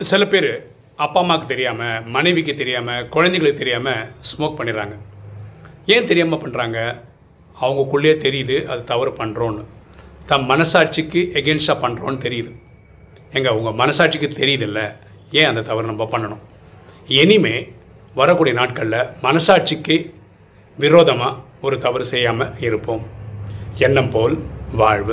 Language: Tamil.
சில பேர் அப்பா அம்மாவுக்கு தெரியாமல் மனைவிக்கு தெரியாமல் குழந்தைங்களுக்கு தெரியாமல் ஸ்மோக் பண்ணிடுறாங்க. ஏன் தெரியாமல் பண்ணுறாங்க அவங்களுக்குள்ளேயே தெரியுது அது தவறு பண்ணுறோன்னு தம் மனசாட்சிக்கு எகென்ஸ்டாக பண்ணுறோன்னு தெரியுது. எங்க உங்கள் மனசாட்சிக்கு தெரியுதில்ல? ஏன் அந்த தவறு நம்ம பண்ணணும்? இனிமே வரக்கூடிய நாட்களில் மனசாட்சிக்கு விரோதமாக ஒரு தவறு செய்யாமல் இருப்போம். எண்ணம் போல் வாழ்வு.